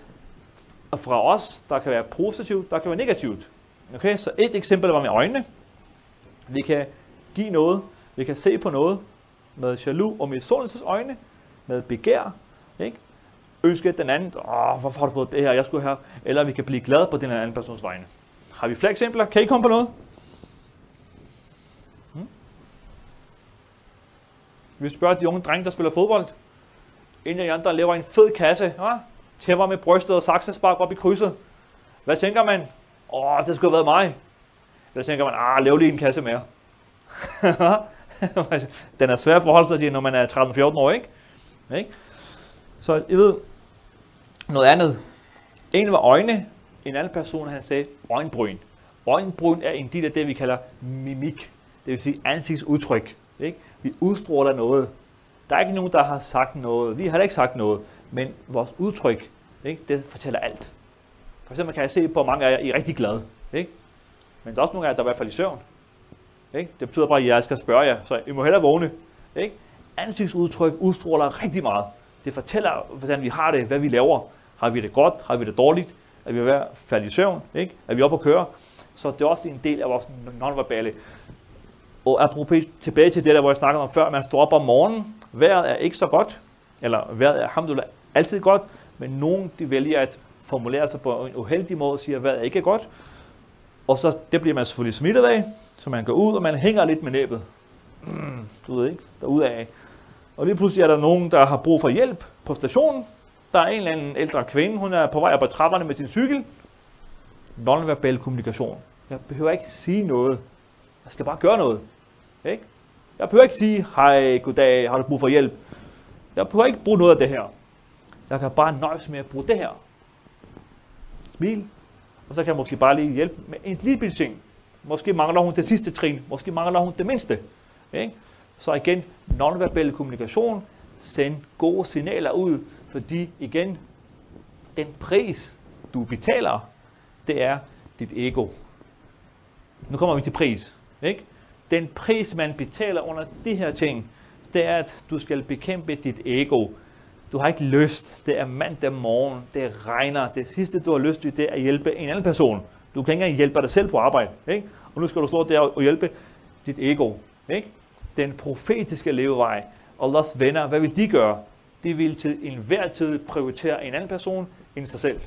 fra os, der kan være positivt, der kan være negativt. Okay, så et eksempel var med øjnene. Vi kan give noget, vi kan se på noget med jaloux og med øjne, med begær, ikke? Ønske den anden, åh, hvorfor har du fået det her, jeg skulle have, eller vi kan blive glade på den anden persons vegne. Har vi flere eksempler? Kan I komme på noget? Hmm? Vi spørger de unge drenge, der spiller fodbold. En af de andre laver en fed kasse, ja? tæmmer med brystet og saksespark op i krydset. Hvad tænker man? Åh, det skulle have været mig. Eller tænker man, ah, lav lige en kasse mere. *laughs* den er svær at forholde sig til, når man er 13-14 år, ikke? ikke? Så jeg ved, noget andet. En var øjne, en anden person, han sagde øjenbryn. Øjenbryn er en del af det, vi kalder mimik. Det vil sige ansigtsudtryk. Ikke? Vi udstråler noget. Der er ikke nogen, der har sagt noget. Vi har ikke sagt noget. Men vores udtryk, ikke? det fortæller alt. For eksempel kan jeg se på mange af jer, I er rigtig glade. Ikke? Men der er også nogle af jer, der er i hvert fald i søvn. Ikke? Det betyder bare, at jeg skal spørge jer, så I må hellere vågne. Ikke? Ansigtsudtryk udstråler rigtig meget. Det fortæller, hvordan vi har det, hvad vi laver. Har vi det godt? Har vi det dårligt? Er vi ved at falde i søvn? Ikke? Er vi oppe at køre? Så det er også en del af vores nonverbale. Og apropos tilbage til det der, hvor jeg snakkede om før, man står op om morgenen. Vejret er ikke så godt, eller vejret er alhamdulillah altid godt, men nogen de vælger at formulere sig på en uheldig måde og siger, vejret er ikke godt. Og så det bliver man selvfølgelig smittet af, så man går ud, og man hænger lidt med næbet. Mm, du ved ikke, derudaf. Og lige pludselig er der nogen, der har brug for hjælp på stationen. Der er en eller anden ældre kvinde, hun er på vej op ad trapperne med sin cykel. Nonverbal kommunikation. Jeg behøver ikke sige noget. Jeg skal bare gøre noget. Ikke? Jeg behøver ikke sige, hej, goddag, har du brug for hjælp? Jeg behøver ikke bruge noget af det her. Jeg kan bare nøjes med at bruge det her. Smil. Og så kan jeg måske bare lige hjælpe med en lille ting. Måske mangler hun det sidste trin. Måske mangler hun det mindste. Ikke? Så igen, nonverbal kommunikation. Send gode signaler ud. Fordi igen, den pris, du betaler, det er dit ego. Nu kommer vi til pris. Ikke? Den pris, man betaler under de her ting, det er, at du skal bekæmpe dit ego. Du har ikke lyst. Det er mandag morgen. Det regner. Det sidste, du har lyst til, det er at hjælpe en anden person. Du kan ikke engang hjælpe dig selv på arbejde. Ikke? Og nu skal du stå der og hjælpe dit ego. Ikke? Den profetiske levevej. Allahs venner, hvad vil de gøre? De vil til enhver tid prioritere en anden person end sig selv.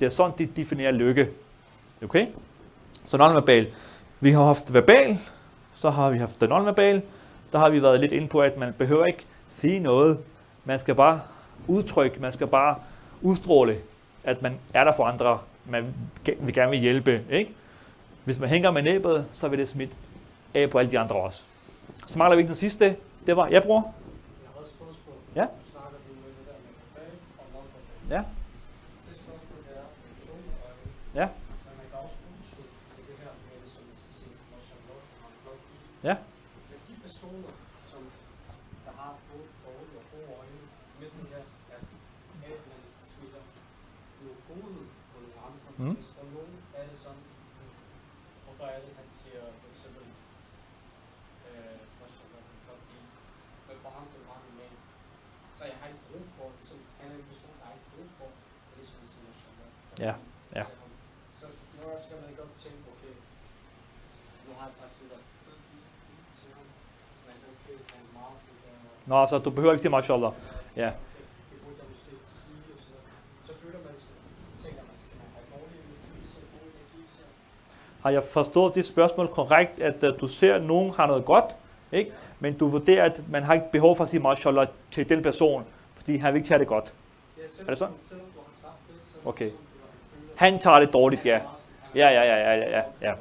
Det er sådan, de definerer lykke. Okay? Så non-verbal. Vi har haft verbal, så har vi haft non-verbal. Der har vi været lidt inde på, at man behøver ikke sige noget. Man skal bare udtrykke, man skal bare udstråle, at man er der for andre. Man vil gerne vil hjælpe. Ikke? Hvis man hænger med næbet, så vil det smitte af på alle de andre også. Så mangler vi ikke den sidste. Det var, ja bror? Jeg har også et spørgsmål. Ja. Ja. Er. Ja. Ja. Men de personer, som der har både dårlige og gode øjne, med den her, at at man smitter noget godhed på nogle andre. Mm. Mm. Hvis for nogen er det sådan, hvorfor er det, han siger for eksempel, øh, mashallah, han kan blive, men for ham det var en mand. Så jeg har ikke brug for, ligesom, han er en person, der har ikke brug for, er som mashallah. Ja, ja. Så når skal man godt tænke, okay, nu har jeg sagt til dig, Nå, så du behøver ikke sige mashallah. Ja. Har jeg forstået det spørgsmål korrekt, at uh, du ser, at nogen har noget godt, ikke? Men du vurderer, at man har ikke behov for at sige mashallah til den person, fordi han vil ikke tage det godt. Er det sådan? Okay. Han tager det dårligt, ja. Ja, ja, ja, ja, ja, ja.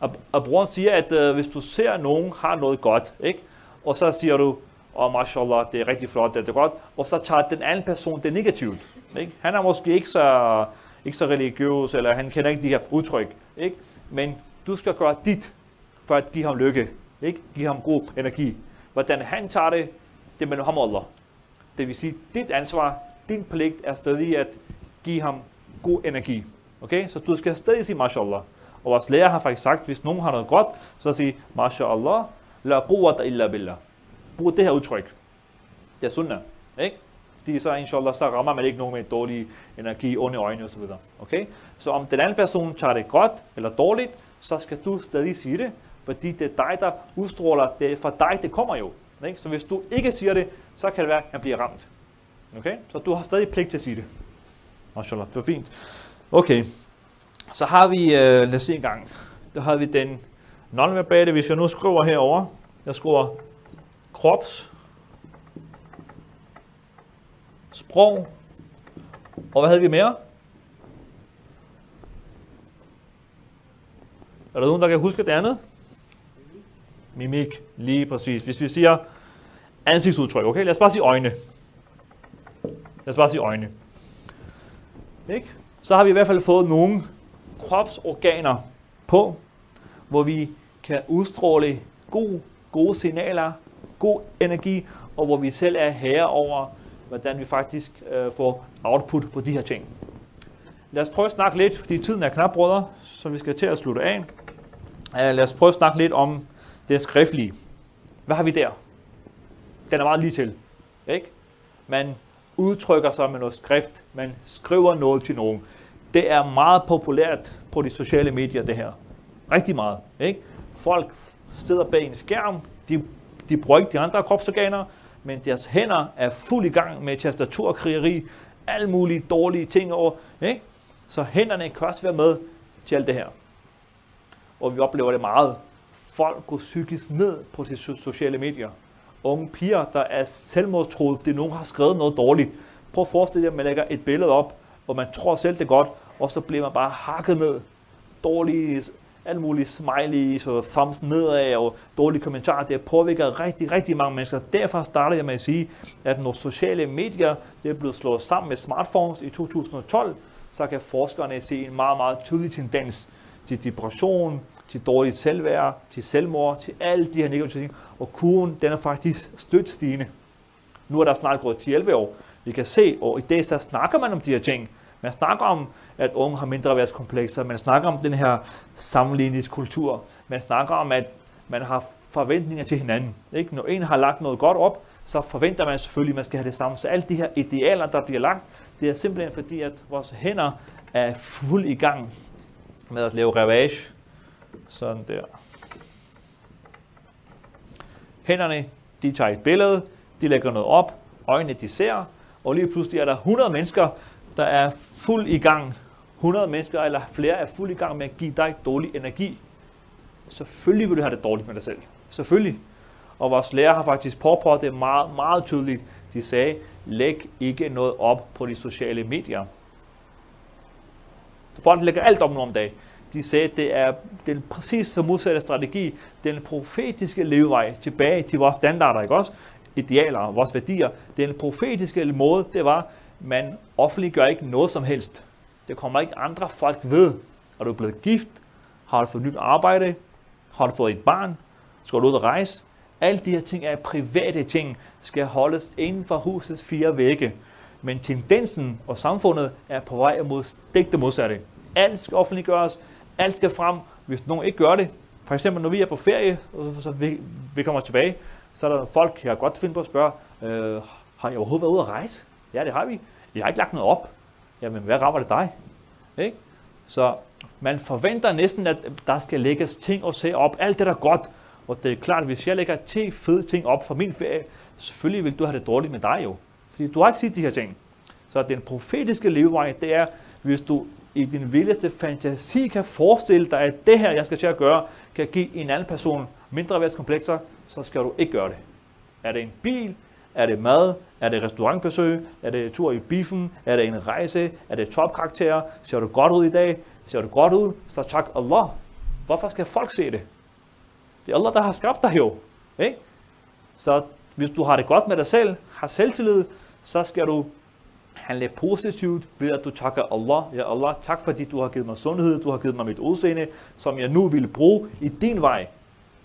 Og, og broren siger, at uh, hvis du ser, at nogen har noget godt, ikke? og så siger du, og oh, mashallah, det er rigtig flot, det er godt, og så tager den anden person det negativt. Ikke? Han er måske ikke så, ikke så religiøs, eller han kender ikke de her udtryk, ikke? men du skal gøre dit, for at give ham lykke, ikke? Giv ham god energi. Hvordan han tager det, det er mellem ham og Allah. Det vil sige, dit ansvar, din pligt er stadig at give ham god energi. Okay? Så du skal stadig sige mashallah. Og vores lærer har faktisk sagt, hvis nogen har noget godt, så sig mashallah, la quwwata illa billah. Brug det her udtryk. Det er sunnah. Ikke? Fordi så inshallah, så rammer man ikke nogen med dårlig energi, onde øjne osv. Okay? Så om den anden person tager det godt eller dårligt, så skal du stadig sige det, fordi det er dig, der udstråler, det er fra dig, det kommer jo. Ikke? Så hvis du ikke siger det, så kan det være, at han bliver ramt. Okay? Så du har stadig pligt til at sige det. Mashallah, det var fint. Okay, så har vi, øh, lad os se en gang, der har vi den nonverbale, hvis jeg nu skriver herover, jeg skriver krops, sprog, og hvad havde vi mere? Er der nogen, der kan huske det andet? Mimik, lige præcis. Hvis vi siger ansigtsudtryk, okay? Lad os bare sige øjne. Lad os bare sige øjne. Ikke? Så har vi i hvert fald fået nogle kropsorganer på, hvor vi kan udstråle god, gode signaler, god energi, og hvor vi selv er herre over, hvordan vi faktisk øh, får output på de her ting. Lad os prøve at snakke lidt, fordi tiden er knap, brødre, så vi skal til at slutte af. Uh, lad os prøve at snakke lidt om det skriftlige. Hvad har vi der? Den er meget lige til. Ikke? Man udtrykker sig med noget skrift. Man skriver noget til nogen. Det er meget populært på de sociale medier, det her. Rigtig meget. Ikke? Folk sidder bag en skærm. De, de bruger ikke de andre kropsorganer, men deres hænder er fuld i gang med tastaturkrigeri, alle mulige dårlige ting over. Ikke? Så hænderne kan også være med til alt det her. Og vi oplever det meget. Folk går psykisk ned på de sociale medier. Unge piger, der er selvmordstroet, det er nogen, har skrevet noget dårligt. Prøv at forestille jer, at man lægger et billede op, hvor man tror selv det er godt, og så bliver man bare hakket ned. Dårlige, alle mulige smileys og thumbs nedad og dårlige kommentarer. Det påvirker rigtig, rigtig mange mennesker. Derfor startede jeg med at sige, at når sociale medier det er blevet slået sammen med smartphones i 2012, så kan forskerne se en meget, meget tydelig tendens til depression, til dårligt selvværd, til selvmord, til alle de her negative ting. Og kurven, den er faktisk stødt stigende. Nu er der snart gået 10-11 år. Vi kan se, og i dag så snakker man om de her ting. Man snakker om, at unge har mindre værtskomplekser. Man snakker om den her sammenligningskultur. Man snakker om, at man har forventninger til hinanden. Ikke? Når en har lagt noget godt op, så forventer man selvfølgelig, at man skal have det samme. Så alle de her idealer, der bliver lagt, det er simpelthen fordi, at vores hænder er fuld i gang med at lave ravage. Sådan der. Hænderne, de tager et billede, de lægger noget op, øjnene de ser, og lige pludselig er der 100 mennesker, der er fuld i gang. 100 mennesker eller flere er fuld i gang med at give dig dårlig energi. Selvfølgelig vil du have det dårligt med dig selv. Selvfølgelig. Og vores lærer har faktisk påpeget det meget, meget tydeligt. De sagde, læg ikke noget op på de sociale medier. Folk lægger alt op nu om dagen. De sagde, at det er den præcis så modsatte strategi, den profetiske levevej tilbage til vores standarder, ikke også? Idealer og vores værdier. Den profetiske måde, det var, man offentliggør ikke noget som helst. Det kommer ikke andre folk ved. Er du blevet gift? Har du fået nyt arbejde? Har du fået et barn? Skal du ud og rejse? Alle de her ting er private ting, skal holdes inden for husets fire vægge. Men tendensen og samfundet er på vej mod stik det modsatte. Alt skal offentliggøres, alt skal frem. Hvis nogen ikke gør det, for eksempel når vi er på ferie, og så vi, vi kommer tilbage, så er der folk, jeg godt finde på at spørge, øh, har I overhovedet været ude at rejse? Ja, det har vi. Jeg har ikke lagt noget op. Jamen, hvad rammer det dig? Ikke? Så man forventer næsten, at der skal lægges ting og sager op. Alt det, der er godt. Og det er klart, at hvis jeg lægger 10 fede ting op for min ferie, selvfølgelig vil du have det dårligt med dig jo. Fordi du har ikke set de her ting. Så den profetiske levevej, det er, hvis du i din vildeste fantasi kan forestille dig, at det her, jeg skal til at gøre, kan give en anden person mindre værtskomplekser, så skal du ikke gøre det. Er det en bil? Er det mad? Er det restaurantbesøg? Er det tur i biffen? Er det en rejse? Er det topkarakterer? Ser du godt ud i dag? Ser du godt ud? Så tak Allah. Hvorfor skal folk se det? Det er Allah, der har skabt dig jo. Ikke? Så hvis du har det godt med dig selv, har selvtillid, så skal du handle positivt ved, at du takker Allah. Ja, Allah, tak fordi du har givet mig sundhed, du har givet mig mit udseende, som jeg nu vil bruge i din vej.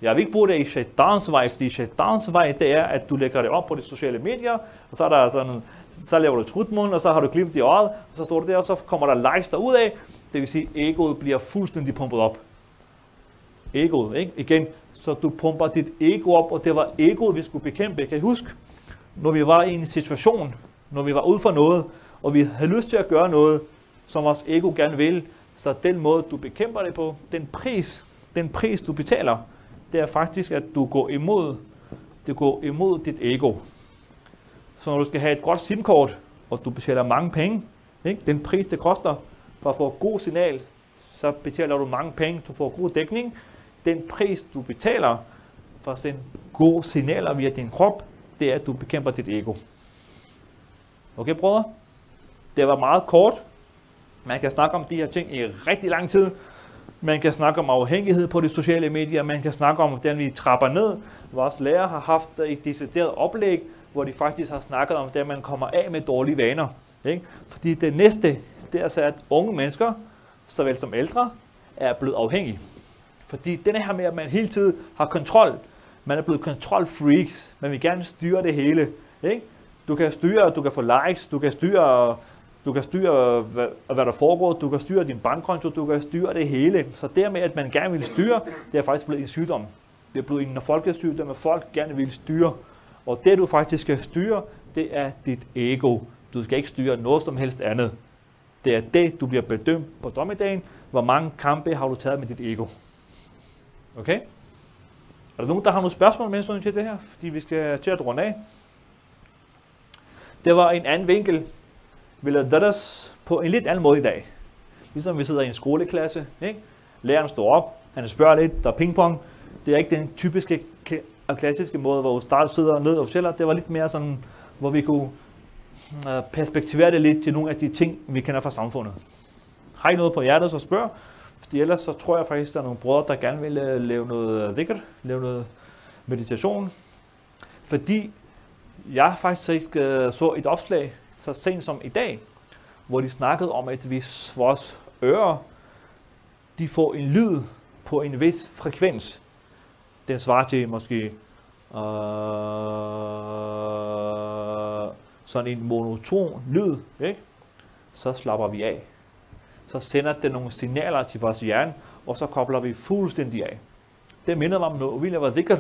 Jeg vil ikke bruge det i shaitans vej, fordi shaitans vej, det er, at du lægger det op på de sociale medier, og så er der sådan, så laver du trutmund, og så har du glimt i øjet, og så står det der, og så kommer der likes derud af. Det vil sige, at egoet bliver fuldstændig pumpet op. Egoet, ikke? Igen, så du pumper dit ego op, og det var egoet, vi skulle bekæmpe. Kan I huske, når vi var i en situation, når vi var ude for noget, og vi havde lyst til at gøre noget, som vores ego gerne vil, så den måde, du bekæmper det på, den pris, den pris, du betaler, det er faktisk, at du går imod, det går imod dit ego. Så når du skal have et godt SIM-kort, og du betaler mange penge, ikke? den pris, det koster for at få god signal, så betaler du mange penge, du får god dækning. Den pris, du betaler for at sende gode signaler via din krop, det er, at du bekæmper dit ego. Okay, brødre? Det var meget kort. Man kan snakke om de her ting i rigtig lang tid. Man kan snakke om afhængighed på de sociale medier. Man kan snakke om, hvordan vi trapper ned. Vores lærer har haft et decideret oplæg, hvor de faktisk har snakket om, hvordan man kommer af med dårlige vaner. Ikke? Fordi det næste, det er så, at unge mennesker, såvel som ældre, er blevet afhængige. Fordi den her med, at man hele tiden har kontrol. Man er blevet kontrolfreaks. Man vil gerne styre det hele. Ikke? Du kan styre, du kan få likes, du kan styre, du kan styre, hvad, hvad der foregår, du kan styre din bankkonto, du kan styre det hele. Så dermed, at man gerne vil styre, det er faktisk blevet en sygdom. Det er blevet en folkesygdom, at folk gerne vil styre. Og det, du faktisk skal styre, det er dit ego. Du skal ikke styre noget som helst andet. Det er det, du bliver bedømt på dommedagen. Hvor mange kampe har du taget med dit ego? Okay? Er der nogen, der har nogle spørgsmål med til det her? Fordi vi skal til at runde af. Det var en anden vinkel. Vi lavede datters på en lidt anden måde i dag. Ligesom vi sidder i en skoleklasse. Ikke? Læreren står op, han spørger lidt, der er pingpong. Det er ikke den typiske og klassiske måde, hvor start sidder ned og fortæller. Det var lidt mere sådan, hvor vi kunne øh, perspektivere det lidt til nogle af de ting, vi kender fra samfundet. Har I noget på hjertet, så spørg. Fordi ellers så tror jeg faktisk, der er nogle brødre, der gerne vil øh, lave noget øh, dhikr, lave noget meditation. Fordi jeg faktisk øh, så et opslag så sent som i dag, hvor de snakkede om, at hvis vores ører, de får en lyd på en vis frekvens, den svarer til måske øh, sådan en monoton lyd, ikke? så slapper vi af. Så sender det nogle signaler til vores hjerne, og så kobler vi fuldstændig af. Det minder mig om, noget, vi laver dhikr,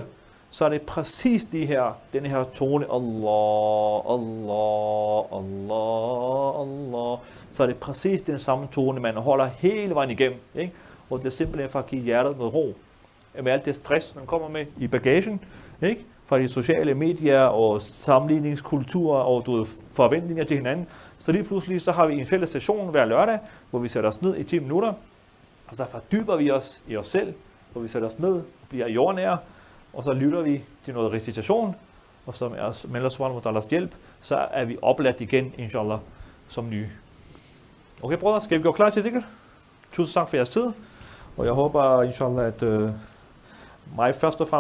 så er det præcis de her, den her tone, Allah, Allah, Allah, Allah. Så er det præcis den samme tone, man holder hele vejen igennem. Ikke? Og det er simpelthen for at give hjertet noget ro. Med alt det stress, man kommer med i bagagen, ikke? fra de sociale medier og sammenligningskultur og du ved, forventninger til hinanden. Så lige pludselig så har vi en fælles session hver lørdag, hvor vi sætter os ned i 10 minutter, og så fordyber vi os i os selv, hvor vi sætter os ned, bliver jordnære, og så lytter vi til noget recitation, og så med, os, subhanahu wa hjælp, så er vi opladt igen, inshallah, som nye. Okay, brødre, skal vi gå klar til det? Tusind tak for jeres tid, og jeg håber, inshallah, at øh, mig først og fremmest